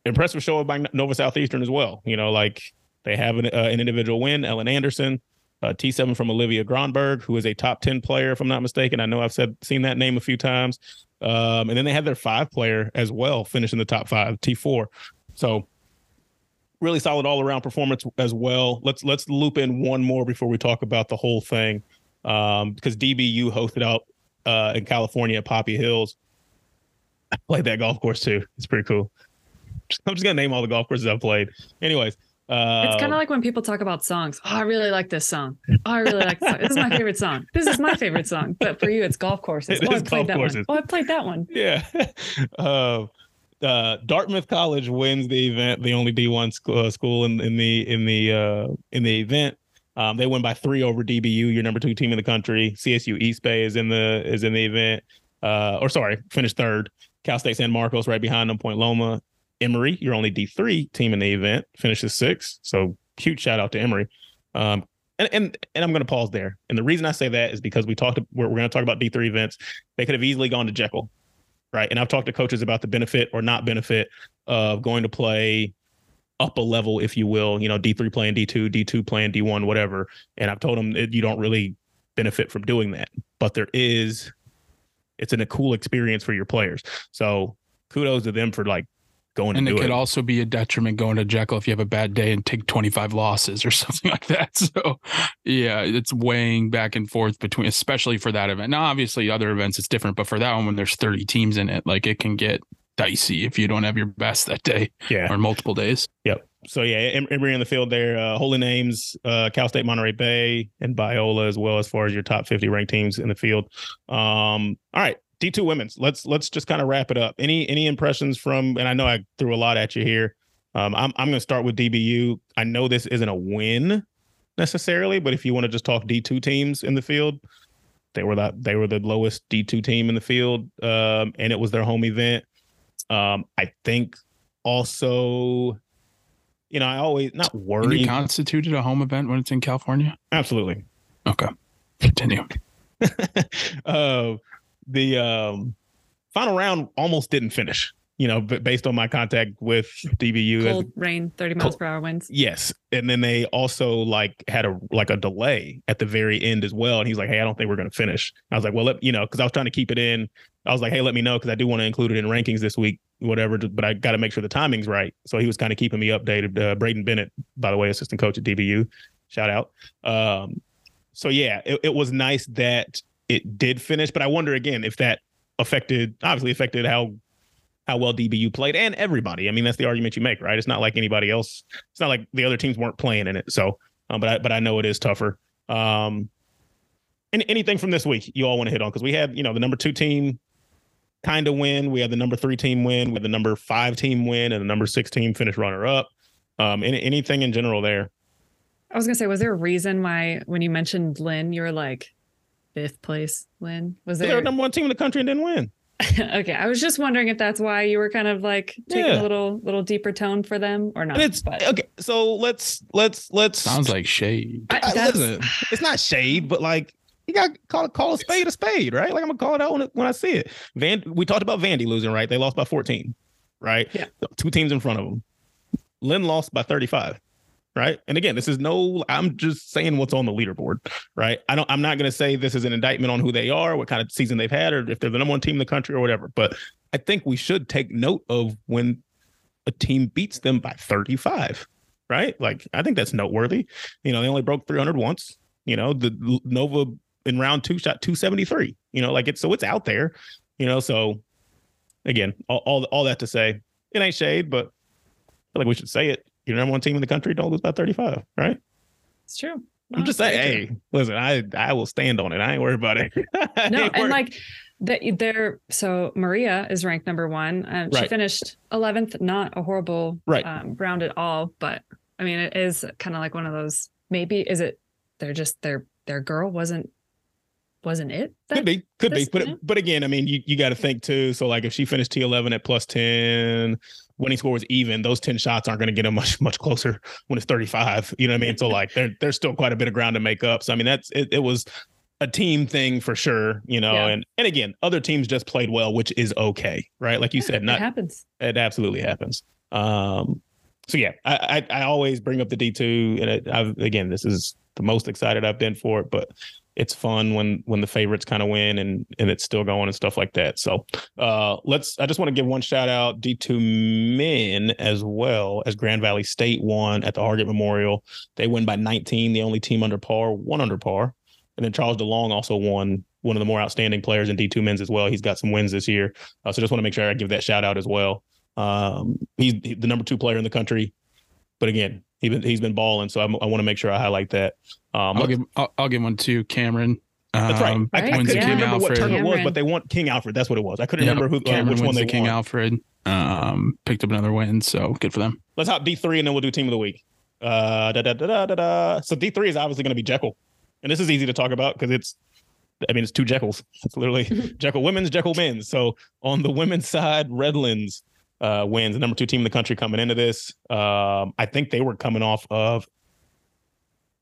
Speaker 3: impressive show by Nova Southeastern as well. You know, like they have an, uh, an individual win, Ellen Anderson, uh, T7 from Olivia Gronberg, who is a top 10 player, if I'm not mistaken. I know I've said seen that name a few times. Um, and then they had their five player as well, finish in the top five, T4. So really solid all around performance as well. Let's let's loop in one more before we talk about the whole thing. Um, because DBU hosted out uh in California at Poppy Hills. I played that golf course too. It's pretty cool. I'm just gonna name all the golf courses I've played. Anyways, uh,
Speaker 2: It's kind of like when people talk about songs. Oh, I really like this song. Oh, I really like this song. This is my favorite song. This is my favorite song. But for you, it's golf courses.
Speaker 3: It
Speaker 2: oh, I played that
Speaker 3: courses.
Speaker 2: one. Oh, I played that one.
Speaker 3: yeah. uh, uh, Dartmouth College wins the event, the only D1 sc- uh, school in, in the in the uh, in the event. Um, they win by three over DBU, your number two team in the country. CSU East Bay is in the is in the event. Uh, or sorry, finished third. Cal State San Marcos right behind them. Point Loma. Emory, your only D3 team in the event, finishes sixth. So huge shout out to Emory. Um, and and and I'm going to pause there. And the reason I say that is because we talked. We're, we're going to talk about D3 events. They could have easily gone to Jekyll, right? And I've talked to coaches about the benefit or not benefit of going to play up a level, if you will. You know, D3 playing D2, D2 playing D1, whatever. And I've told them that you don't really benefit from doing that, but there is. It's an, a cool experience for your players. So kudos to them for like going
Speaker 1: And it could
Speaker 3: it.
Speaker 1: also be a detriment going to Jekyll if you have a bad day and take 25 losses or something like that. So, yeah, it's weighing back and forth between, especially for that event. Now, obviously, other events it's different, but for that one, when there's 30 teams in it, like it can get dicey if you don't have your best that day
Speaker 3: yeah.
Speaker 1: or multiple days. Yep.
Speaker 3: So yeah, Em- Emory in the field there. Uh, holy names, uh, Cal State, Monterey Bay, and Biola as well as far as your top 50 ranked teams in the field. Um, all right, D2 women's. Let's let's just kind of wrap it up. Any any impressions from? And I know I threw a lot at you here. Um, I'm I'm going to start with DBU. I know this isn't a win necessarily, but if you want to just talk D2 teams in the field, they were that they were the lowest D2 team in the field, um, and it was their home event. Um, I think also you know, I always not
Speaker 1: Can
Speaker 3: worry.
Speaker 1: you constituted a home event when it's in California?
Speaker 3: Absolutely.
Speaker 1: Okay. Continue.
Speaker 3: uh, the um, final round almost didn't finish. You know, but based on my contact with DBU, as-
Speaker 2: Cold rain, 30 miles per hour winds.
Speaker 3: yes, and then they also like had a like a delay at the very end as well. And he's like, "Hey, I don't think we're going to finish." I was like, "Well, let, you know," because I was trying to keep it in. I was like, "Hey, let me know because I do want to include it in rankings this week, whatever." But I got to make sure the timing's right. So he was kind of keeping me updated. Uh, Braden Bennett, by the way, assistant coach at DBU, shout out. Um, so yeah, it, it was nice that it did finish, but I wonder again if that affected, obviously affected how how well DBU played and everybody. I mean, that's the argument you make, right? It's not like anybody else. It's not like the other teams weren't playing in it. So, um, but I but I know it is tougher. Um, and anything from this week you all want to hit on because we had you know the number two team kind of win, we had the number three team win, we had the number five team win, and the number six team finish runner up. Um, any, anything in general there?
Speaker 2: I was gonna say, was there a reason why when you mentioned Lynn, you were like fifth place, Lynn? Was
Speaker 3: They're
Speaker 2: there
Speaker 3: the number one team in the country and didn't win.
Speaker 2: okay. I was just wondering if that's why you were kind of like taking
Speaker 3: Yeah.
Speaker 2: a little little deeper tone for them or not.
Speaker 3: But it's
Speaker 2: but
Speaker 3: okay. So let's let's let's
Speaker 1: Sounds like shade.
Speaker 2: I-
Speaker 3: I-
Speaker 2: that's-
Speaker 3: listen, it's not shade, but like you got to call call a spade a spade, right? Like I'm gonna call it out when, when I see it. Van, we talked about Vandy losing, right? They lost by 14, right?
Speaker 2: Yeah.
Speaker 3: Two teams in front of them. Lynn lost by 35, right? And again, this is no. I'm just saying what's on the leaderboard, right? I don't. I'm not gonna say this is an indictment on who they are, what kind of season they've had, or if they're the number one team in the country or whatever. But I think we should take note of when a team beats them by 35 right? Like I think that's noteworthy. You know, they only broke 300 once. You know, the Nova in round two shot 273. You know, like it's so it's out there. You know, so again, all all, all that to say, it ain't shade, but I feel like we should say it. You're number one team in the country. Don't lose by 35, right?
Speaker 2: it's true.
Speaker 3: I'm just saying.
Speaker 2: true.
Speaker 3: Hey, listen, I I will stand on it. I ain't worried about it.
Speaker 2: No and
Speaker 3: worried-
Speaker 2: like that they're so maria is ranked number one um, she
Speaker 3: Right.
Speaker 2: finished 11th not a horrible
Speaker 3: Right.
Speaker 2: um, round at all but i mean it is kind of like one of those maybe is it they're just their their girl wasn't wasn't it
Speaker 3: Could be, could be, but but again, I mean, you, you got to think too. So like, if she finished T eleven at plus ten, winning score was even. Those ten shots aren't going to get him much much closer when it's thirty five. You know what I mean? So like, there there's still quite a bit of ground to make up. So I mean, that's it. It was a team thing for sure. You know,
Speaker 2: Yeah.
Speaker 3: and and again, other teams just played well, which is okay, right? Like you
Speaker 2: Yeah,
Speaker 3: said,
Speaker 2: it
Speaker 3: not
Speaker 2: happens
Speaker 3: it absolutely happens. Um, so yeah, I, I I always bring up the D two, and it, I've again, this is the most excited I've been for it, but it's fun when when the favorites kind of win and and it's still going and stuff like that. So uh, let's. I just want to give one shout out D two men as well as Grand Valley State won at the Hargett Memorial. They win by 19, the only team under par, one under par, and then Charles DeLong also won. One of the more outstanding players in D2 men's as well. He's got some wins this year. Uh, so just want to make sure I give that shout out as well. Um, he's the number two player in the country, but again, he been, he's been balling. So I'm, I want to make sure I highlight that. Um,
Speaker 1: I'll give I'll, I'll give one to Cameron.
Speaker 3: that's right.
Speaker 1: Um,
Speaker 3: I, I
Speaker 2: Right,
Speaker 1: wins
Speaker 3: couldn't
Speaker 1: the King
Speaker 3: remember what
Speaker 1: Alfred.
Speaker 3: turn it was, but they want King Alfred. That's what it was. I couldn't
Speaker 1: Yeah,
Speaker 3: remember who uh,
Speaker 1: Cameron
Speaker 3: which one
Speaker 1: wins
Speaker 3: they
Speaker 1: the King
Speaker 3: won.
Speaker 1: Alfred. Um, picked up another win, so good for them.
Speaker 3: Let's hop D three and then we'll do team of the week. Uh, da, da, da, da, da, da. So D three is obviously going to be Jekyll, and this is easy to talk about because it's, I mean, it's two Jekylls. It's literally Jekyll women's, Jekyll men's. So on the women's side, Redlands uh, wins, the number two team in the country coming into this. Um, I think they were coming off of.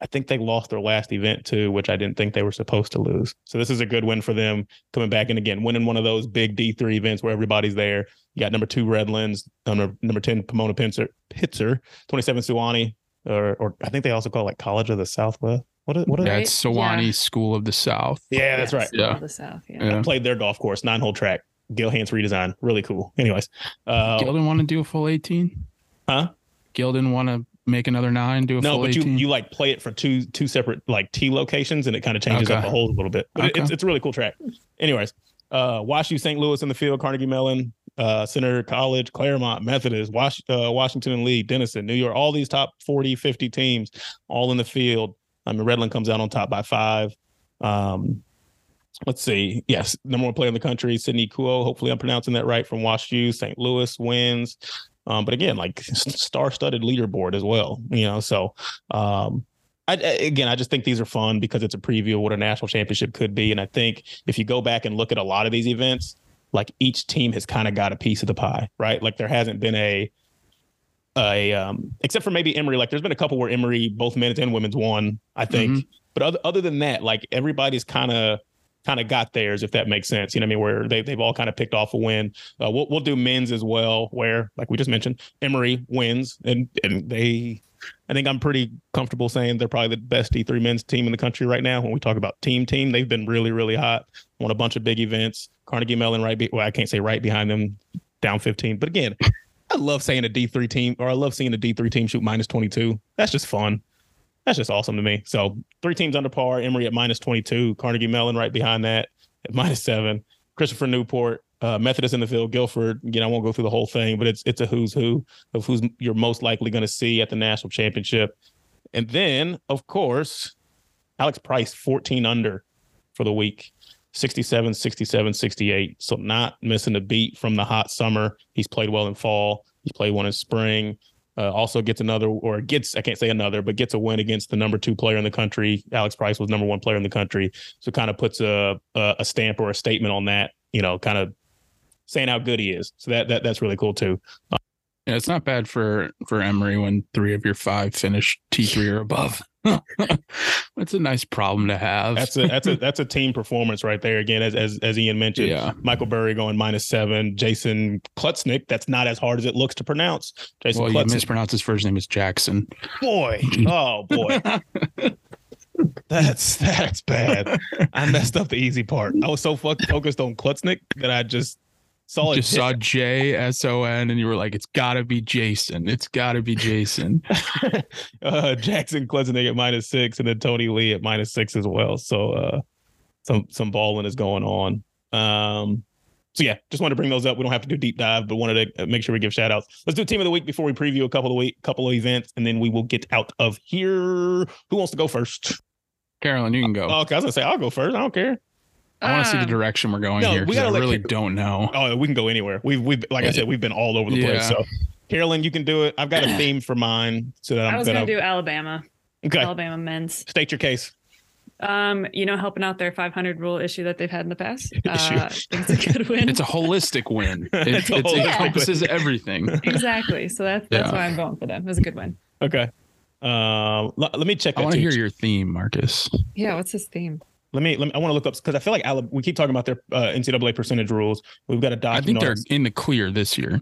Speaker 3: I think they lost their last event too, which I didn't think they were supposed to lose. So this is a good win for them coming back and again winning one of those big D three events where everybody's there. You got number two Redlands, number number ten Pomona Pitzer, Pitzer, twenty seven Sewanee, or or I think they also call it like College of the Southwest. What is, what is
Speaker 1: Yeah,
Speaker 2: Right?
Speaker 1: it's Sewanee
Speaker 2: Yeah.
Speaker 1: School of the South.
Speaker 3: Yeah, that's right.
Speaker 2: School of
Speaker 1: Yeah.
Speaker 2: The South. Yeah.
Speaker 1: Yeah.
Speaker 3: I played their golf course, nine hole track, Gil Hanse redesign, really cool. Anyways, uh,
Speaker 1: Gil didn't want to do a full 18.
Speaker 3: Huh?
Speaker 1: Gil didn't want to make another nine, do a
Speaker 3: no,
Speaker 1: full
Speaker 3: but you
Speaker 1: 18.
Speaker 3: you like play it for two two separate like tee locations, and it kind of changes up the holes a little bit. But
Speaker 1: Okay.
Speaker 3: it's it's a really cool track. Anyways, uh, Wash U St. Louis in the field, Carnegie Mellon, uh, Centre College, Claremont, Methodist, Wash, uh, Washington and Lee, Denison, New York, all these top 40, 50 teams all in the field. I mean, Redland comes out on top by five. Um, let's see. Yes, number one player in the country, Sydney Kuo. Hopefully, I'm pronouncing that right from Wash U. St. Louis wins. Um, but again, like star-studded leaderboard as well. You know, so um, I, again, I just think these are fun because it's a preview of what a national championship could be. And I think if you go back and look at a lot of these events, like each team has kind of got a piece of the pie, right? Like there hasn't been a a um except for maybe Emory. Like there's been a couple where Emory, both men's and women's won, I think.
Speaker 1: Mhm.
Speaker 3: But other other than that, like everybody's kind of kind of got theirs, if that makes sense. You know I mean? Where they they've all kind of picked off a win. Uh, we'll we'll do men's as well, where like we just mentioned, Emory wins, and and they. I think I'm pretty comfortable saying they're probably the best D3 men's team in the country right now. When we talk about team team, they've been really really hot. Won a bunch of big events. Carnegie Mellon right, be- well I can't say right behind them, down 15. But again, I love saying a D3 team, or I love seeing a D3 team shoot minus 22. That's just fun. That's just awesome to me. So three teams under par, Emory at minus 22, Carnegie Mellon right behind that at minus seven, Christopher Newport, uh, Methodist in the field, Guilford. Again, I won't go through the whole thing, but it's it's a who's who of who's you're most likely going to see at the national championship. And then, of course, Alex Price, 14 under for the week. 67, 67, 68. So not missing a beat from the hot summer. He's played well in fall. He's played one in spring. Uh, also gets another, or gets, I can't say another, but gets a win against the number two player in the country. Alex Price was number one player in the country. So kind of puts a, a, a stamp or a statement on that, you know, kind of saying how good he is. So that, that that's really cool too.
Speaker 1: Yeah, it's not bad for for Emory when three of your five finish T three or above. That's a nice problem to have.
Speaker 3: That's a that's a that's a team performance right there. Again, as as, as Ian mentioned,
Speaker 1: yeah.
Speaker 3: Michael Burry going minus seven. Jason Klutznick. That's not as hard as it looks to pronounce. Jason
Speaker 1: Well, you
Speaker 3: Klutznick.
Speaker 1: mispronounced his first name is Jackson.
Speaker 3: boy, oh boy, that's that's bad. I messed up the easy part. I was so fuck- focused on Klutznick that I just it.
Speaker 1: just saw J S O N, and you were like, "It's got to be Jason. It's got to be Jason."
Speaker 3: uh, Jackson Klutznick at minus six, and then Tony Lee at minus six as well. So uh, some some balling is going on. Um, so yeah, just wanted to bring those up. We don't have to do deep dive, but wanted to make sure we give shout outs. Let's do team of the week before we preview a couple of week, couple of events, and then we will get out of here. Who wants to go first?
Speaker 1: Carolyn, you can go.
Speaker 3: Oh, okay, I was gonna say I'll go first. I don't care.
Speaker 1: I want to see the
Speaker 2: Um,
Speaker 1: direction we're going
Speaker 3: no,
Speaker 1: here
Speaker 3: we
Speaker 1: 'cause
Speaker 3: gotta
Speaker 1: I
Speaker 3: let
Speaker 1: really
Speaker 3: Car-
Speaker 1: don't know.
Speaker 3: Oh, we can go anywhere. We've we've like I said, we've been all over the place. So Carolyn, you can do it. I've got a theme for mine, so that I'm
Speaker 2: I was
Speaker 3: gonna
Speaker 2: gonna do Alabama.
Speaker 3: okay.
Speaker 2: Alabama men's.
Speaker 3: State your case.
Speaker 2: Um, you know, helping out their 500 rule issue that they've had in the past.
Speaker 3: Issue.
Speaker 2: Uh, it's a good win.
Speaker 1: It's a holistic win. It,
Speaker 3: It's a
Speaker 1: it's- it
Speaker 3: holistic
Speaker 1: encompasses everything.
Speaker 2: exactly. So that's that's
Speaker 1: Yeah.
Speaker 2: why I'm going for them. It was a good win.
Speaker 3: Okay. Um, l- let me check.
Speaker 1: I want to hear your theme, Marcus.
Speaker 2: Yeah. What's his theme?
Speaker 3: Let me. Let me I want to look up because I feel like Alabama, we keep talking about their uh, NCAA percentage rules. We've got a
Speaker 1: I
Speaker 3: document.
Speaker 1: I
Speaker 3: think
Speaker 1: they're in the clear this year.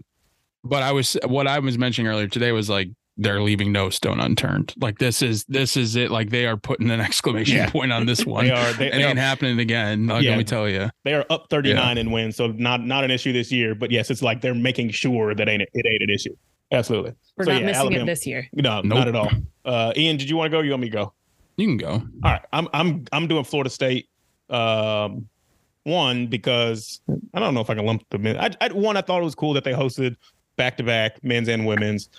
Speaker 1: But I was what I was mentioning earlier today was like they're leaving no stone unturned. Like this is this is it. Like they are putting an exclamation
Speaker 3: Yeah.
Speaker 1: point on this one.
Speaker 3: They are. They,
Speaker 1: it
Speaker 3: they
Speaker 1: ain't
Speaker 3: are,
Speaker 1: happening again. Like,
Speaker 3: Yeah.
Speaker 1: Let me tell you.
Speaker 3: they are up 39 in wins, so not not an issue this year. But yes, it's like they're making sure that ain't it ain't an issue. Absolutely.
Speaker 2: We're
Speaker 3: So,
Speaker 2: not
Speaker 3: yeah,
Speaker 2: missing
Speaker 3: Alabama-
Speaker 2: it this year.
Speaker 3: No,
Speaker 1: Nope.
Speaker 3: not at all. Uh, Ian, did you want to go? You want me to go?
Speaker 1: You can go.
Speaker 3: All right, I'm I'm I'm doing Florida State. Um, one because I don't know if I can lump them in. I, I one I thought it was cool that they hosted back to back, men's and women's.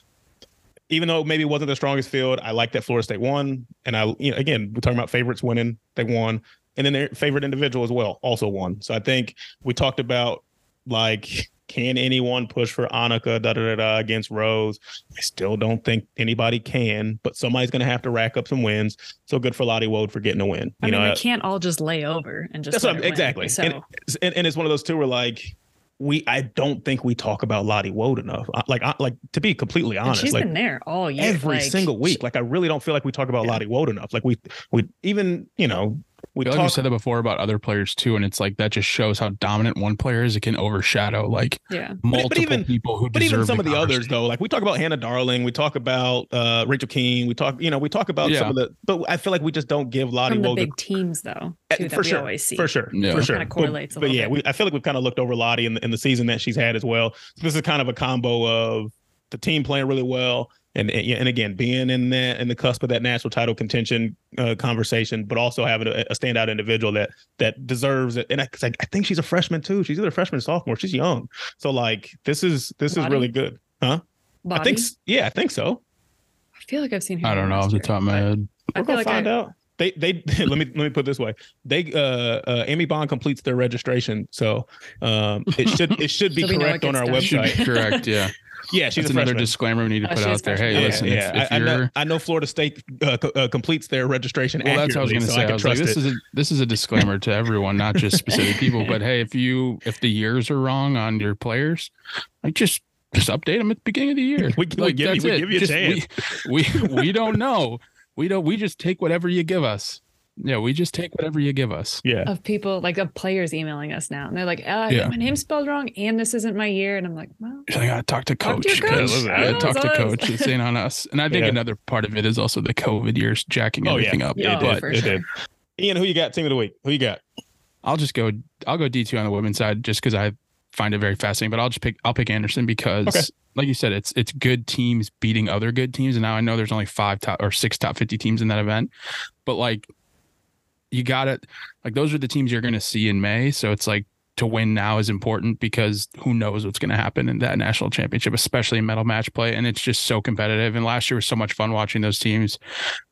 Speaker 3: Even though maybe it wasn't the strongest field, I like that Florida State won. And I, you know, again, we're talking about favorites winning. They won. And then their favorite individual as well also won. So I think we talked about like can anyone push for Annika da, da, da, da, against Rose? I still don't think anybody can, but somebody's going to have to rack up some wins. So good for Lottie Woad for getting a win.
Speaker 2: I
Speaker 3: You
Speaker 2: mean,
Speaker 3: know,
Speaker 2: we can't all just lay over and just
Speaker 3: that's what
Speaker 2: let win.
Speaker 3: exactly.
Speaker 2: So
Speaker 3: And, and and it's one of those two where like we I don't think we talk about Lottie Woad enough. Like I, like to be completely
Speaker 2: and
Speaker 3: honest,
Speaker 2: she's
Speaker 3: like
Speaker 2: been there all year.
Speaker 3: every
Speaker 2: like,
Speaker 3: single week. Like I really don't feel like we talk about
Speaker 1: Yeah.
Speaker 3: Lottie Woad enough. Like we we even you know we
Speaker 1: I feel like we
Speaker 3: talk
Speaker 1: said that before about other players too, and it's like that just shows how dominant one player is. It can overshadow like
Speaker 2: Yeah.
Speaker 3: but
Speaker 1: multiple
Speaker 3: even-
Speaker 1: people who
Speaker 3: but even
Speaker 1: deserve
Speaker 3: some of the others though like we talk about hannah darling we talk about uh rachel Kuehn we talk you know we talk about some of the but i feel like we just don't give lottie
Speaker 2: From the
Speaker 3: Woad
Speaker 2: big teams though,
Speaker 3: Uh,
Speaker 2: too, that
Speaker 3: for sure,
Speaker 2: always see.
Speaker 3: For sure,
Speaker 1: Yeah.
Speaker 3: for sure.
Speaker 2: Kinda correlates a
Speaker 3: but, but yeah,
Speaker 2: bit.
Speaker 3: we, I feel like we've kind of looked over Lottie in the, in the season that she's had as well. So this is kind of a combo of the team playing really well, and and, and again being in that in the cusp of that national title contention uh, conversation, but also having a, a standout individual that that deserves it. And I, 'cause I, I think she's a freshman too. She's either a freshman or sophomore. She's young, so like this is this is really good, huh?
Speaker 2: Body.
Speaker 3: I think yeah, I think so.
Speaker 2: I feel like I've seen her.
Speaker 1: I don't know off the top of my head.
Speaker 2: I
Speaker 3: We're
Speaker 2: feel
Speaker 3: gonna
Speaker 2: like
Speaker 3: find
Speaker 2: I,
Speaker 3: out. They they let me let me put it this way. They uh, uh Amy Bond completes their registration, so um it should it should be
Speaker 2: So
Speaker 3: correct on our
Speaker 2: gets done.
Speaker 1: Should
Speaker 3: website.
Speaker 1: be correct. Yeah,
Speaker 3: Yeah, she's
Speaker 1: that's another
Speaker 3: freshman.
Speaker 1: disclaimer we need to
Speaker 2: Oh,
Speaker 1: put
Speaker 2: she
Speaker 1: out there. Hey,
Speaker 3: yeah,
Speaker 1: listen,
Speaker 3: yeah.
Speaker 1: if, if
Speaker 3: I, I
Speaker 1: you're
Speaker 3: know I know Florida State uh, co- uh, completes their registration.
Speaker 1: well, that's what I was going to
Speaker 3: so
Speaker 1: say. I,
Speaker 3: can
Speaker 1: was like, this
Speaker 3: it.
Speaker 1: is a this is a disclaimer to everyone, not just specific people. But hey, if you if the years are wrong on your players, like just just update them at the beginning of the year.
Speaker 3: We- we give you-
Speaker 1: that's
Speaker 3: we
Speaker 1: it.
Speaker 3: give you a
Speaker 1: Just-
Speaker 3: chance.
Speaker 1: We, we we don't know. We don't. We just take whatever you give us. Yeah, we just take whatever you give us.
Speaker 3: yeah.
Speaker 2: of people like of players emailing us now, and they're like, uh,
Speaker 1: Yeah.
Speaker 2: "My name's spelled wrong, and this isn't my year." And I'm like, "Well,
Speaker 1: She's like, I talk to
Speaker 2: Talk
Speaker 1: coach.
Speaker 2: to your coach.
Speaker 1: guys.
Speaker 3: Yeah,
Speaker 1: I
Speaker 3: listen,
Speaker 1: talk to
Speaker 2: that's all it
Speaker 1: coach.
Speaker 2: is.
Speaker 1: It's ain't on us. And I think
Speaker 3: Yeah.
Speaker 1: another part of it is also the COVID years jacking
Speaker 3: Oh, yeah.
Speaker 1: everything up.
Speaker 2: Yeah,
Speaker 3: it
Speaker 1: but
Speaker 3: did.
Speaker 2: for
Speaker 3: it did. Ian, who you got? Team of the week. Who you got?
Speaker 1: I'll just go. I'll go D two on the women's side just because I find it very fascinating. But I'll just pick. I'll pick Anderson because,
Speaker 3: Okay.
Speaker 1: like you said, it's it's good teams beating other good teams. And now I know there's only five top or six top fifty teams in that event, but like you got it. Like those are the teams you're going to see in May. So it's like to win now is important because who knows what's going to happen in that national championship, especially in medal match play. And it's just so competitive. And last year was so much fun watching those teams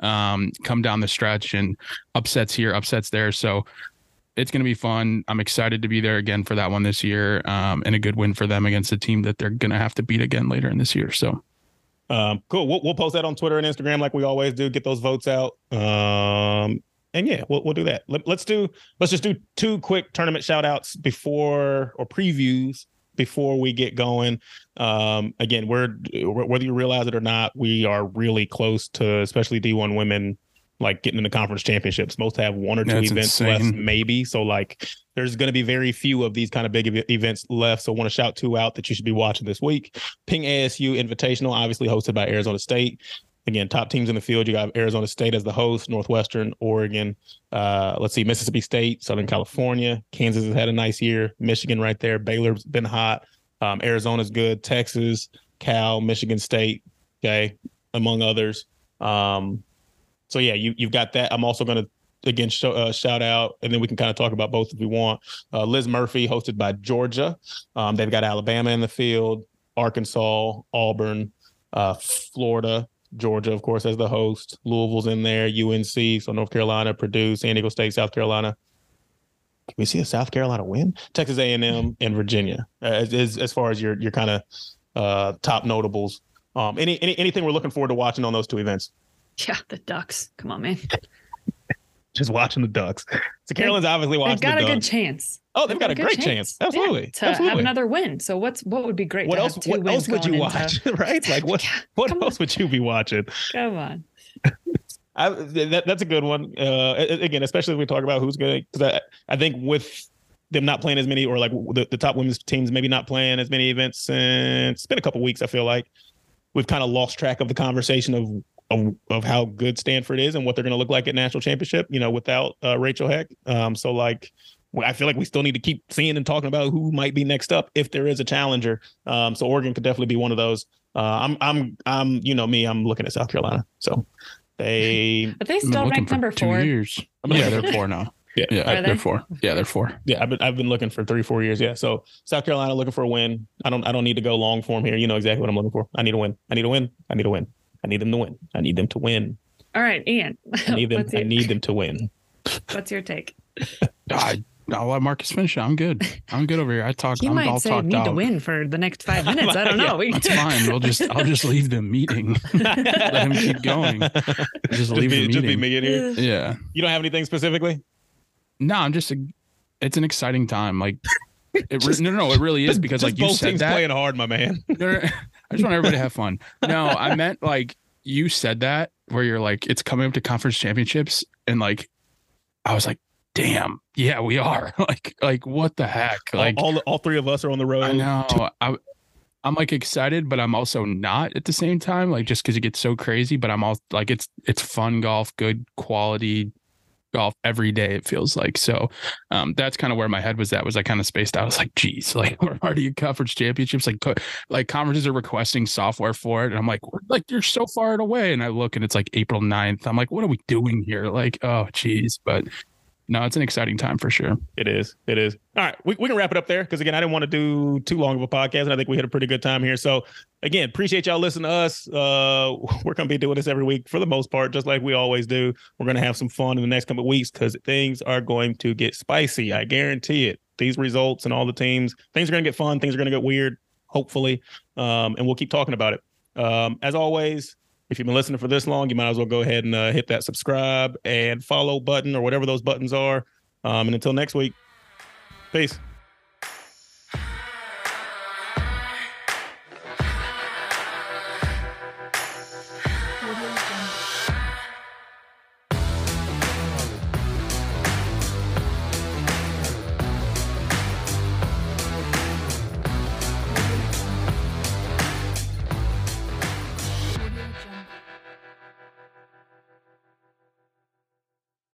Speaker 1: um, come down the stretch and upsets here, upsets there. So it's going to be fun. I'm excited to be there again for that one this year, um, and a good win for them against a team that they're going to have to beat again later in this year. So
Speaker 3: Um, cool. We'll, we'll post that on Twitter and Instagram like we always do. Get those votes out. Um, and yeah, we'll, we'll do that. Let, let's do let's just do two quick tournament shout outs before or previews before we get going. Um, again, we're whether you realize it or not, we are really close to especially D1 women like getting into conference championships. Most have one or two
Speaker 1: That's
Speaker 3: events
Speaker 1: insane.
Speaker 3: left, maybe. So like there's going to be very few of these kind of big ev- events left. So I want to shout two out that you should be watching this week. Ping ASU Invitational, obviously hosted by Arizona State. Again, top teams in the field. You got Arizona State as the host, Northwestern, Oregon. Uh, let's see, Mississippi State, Southern California. Kansas has had a nice year. Michigan right there. Baylor's been hot. Um, Arizona's good. Texas, Cal, Michigan State. Okay, among others. Um, so yeah, you you've got that. I'm also going to again show, uh, shout out, and then we can kind of talk about both if we want. Uh, Liz Murphey, hosted by Georgia. Um, they've got Alabama in the field, Arkansas, Auburn, uh, Florida, Georgia, of course, as the host. Louisville's in there, UNC, so North Carolina, Purdue, San Diego State, South Carolina. Can we see a South Carolina win? Texas A&M and Virginia, uh, as, as as far as your your kind of uh, top notables. Um, any, any anything we're looking forward to watching on those two events?
Speaker 2: yeah, the Ducks. Come on, man.
Speaker 3: Just watching the Ducks. So Carolyn's obviously watching
Speaker 2: They've got
Speaker 3: the
Speaker 2: a good chance.
Speaker 3: oh, they've got a great chance. Absolutely.
Speaker 2: Yeah, to
Speaker 3: Absolutely.
Speaker 2: have another win. So what's what would be great?
Speaker 3: what
Speaker 2: to
Speaker 3: else? What else would you watch?
Speaker 2: into-
Speaker 3: right? Like what? What else would you be watching?
Speaker 2: Come on.
Speaker 3: I, that, that's a good one. Uh, again, especially if we talk about who's going to, because I, I think with them not playing as many, or like the, the top women's teams maybe not playing as many events since it's been a couple weeks. I feel like we've kind of lost track of the conversation of of, of how good Stanford is and what they're going to look like at national championship. You know, without uh, Rachel Heck. Um, so like. I feel like we still need to keep seeing and talking about who might be next up if there is a challenger. Um, so Oregon could definitely be one of those. Uh, I'm, I'm, I'm, you know me, I'm looking at South Carolina. So they
Speaker 2: But they
Speaker 1: I've been
Speaker 2: still
Speaker 1: looking
Speaker 2: ranked
Speaker 1: for
Speaker 2: number
Speaker 1: two
Speaker 2: four.
Speaker 1: years.
Speaker 3: I'm gonna-
Speaker 1: Yeah, they're four now.
Speaker 3: Yeah,
Speaker 1: Yeah,
Speaker 2: Are
Speaker 1: they're four. Yeah, they're four.
Speaker 3: yeah. I've been I've been looking for three four years. Yeah, so South Carolina looking for a win. I don't I don't need to go long form here. You know exactly what I'm looking for. I need a win. I need a win. I need a win. I need them to win. I need them to win.
Speaker 2: All right, Ian.
Speaker 3: I need them.
Speaker 2: what's,
Speaker 3: I need them to win.
Speaker 2: what's your take?
Speaker 1: I, I'll let Marcus finish. it. I'm good. I'm good over here. I talk.
Speaker 2: He
Speaker 1: I'm
Speaker 2: might
Speaker 1: all
Speaker 2: say
Speaker 1: talked
Speaker 2: need to win for the next five minutes. I don't know. We-
Speaker 1: That's fine. We'll just. I'll just leave the meeting. Let him keep going. Just
Speaker 3: Just
Speaker 1: leave
Speaker 3: be,
Speaker 1: the
Speaker 3: just be me in here.
Speaker 1: Yeah.
Speaker 3: You don't have anything specifically?
Speaker 1: No, I'm just. A, it's an exciting time. Like. It re-
Speaker 3: Just-
Speaker 1: no, no, it really is because
Speaker 3: Just
Speaker 1: like you
Speaker 3: both
Speaker 1: said
Speaker 3: teams
Speaker 1: that.
Speaker 3: playing hard, my man.
Speaker 1: I just want everybody to have fun. No, I meant like you said that where you're like it's coming up to conference championships and like I was like, damn, yeah, we are. like, like what the heck? Like
Speaker 3: all, all all three of us are on the road.
Speaker 1: I know. I I'm like excited, but I'm also not at the same time. Like just because it gets so crazy, but I'm all like it's it's fun golf, good quality golf every day. It feels like so. Um, that's kind of where my head was at. Was I kind of spaced out? I was like, geez, like we're already in conference championships. Like co- like conferences are requesting software for it, and I'm like, like you're so far away. And I look and it's like April 9th. I'm like, what are we doing here? Like, oh geez, but. No, it's an exciting time for sure.
Speaker 3: It is. It is. All right. We, we can wrap it up there because, again, I didn't want to do too long of a podcast. And I think we had a pretty good time here. So, again, appreciate y'all listening to us. Uh, we're going to be doing this every week for the most part, just like we always do. We're going to have some fun in the next couple of weeks because things are going to get spicy. I guarantee it. These results and all the teams, things are going to get fun. Things are going to get weird, hopefully. Um, and we'll keep talking about it. Um, as always, if you've been listening for this long, you might as well go ahead and uh, hit that subscribe and follow button or whatever those buttons are. Um, and until next week, peace.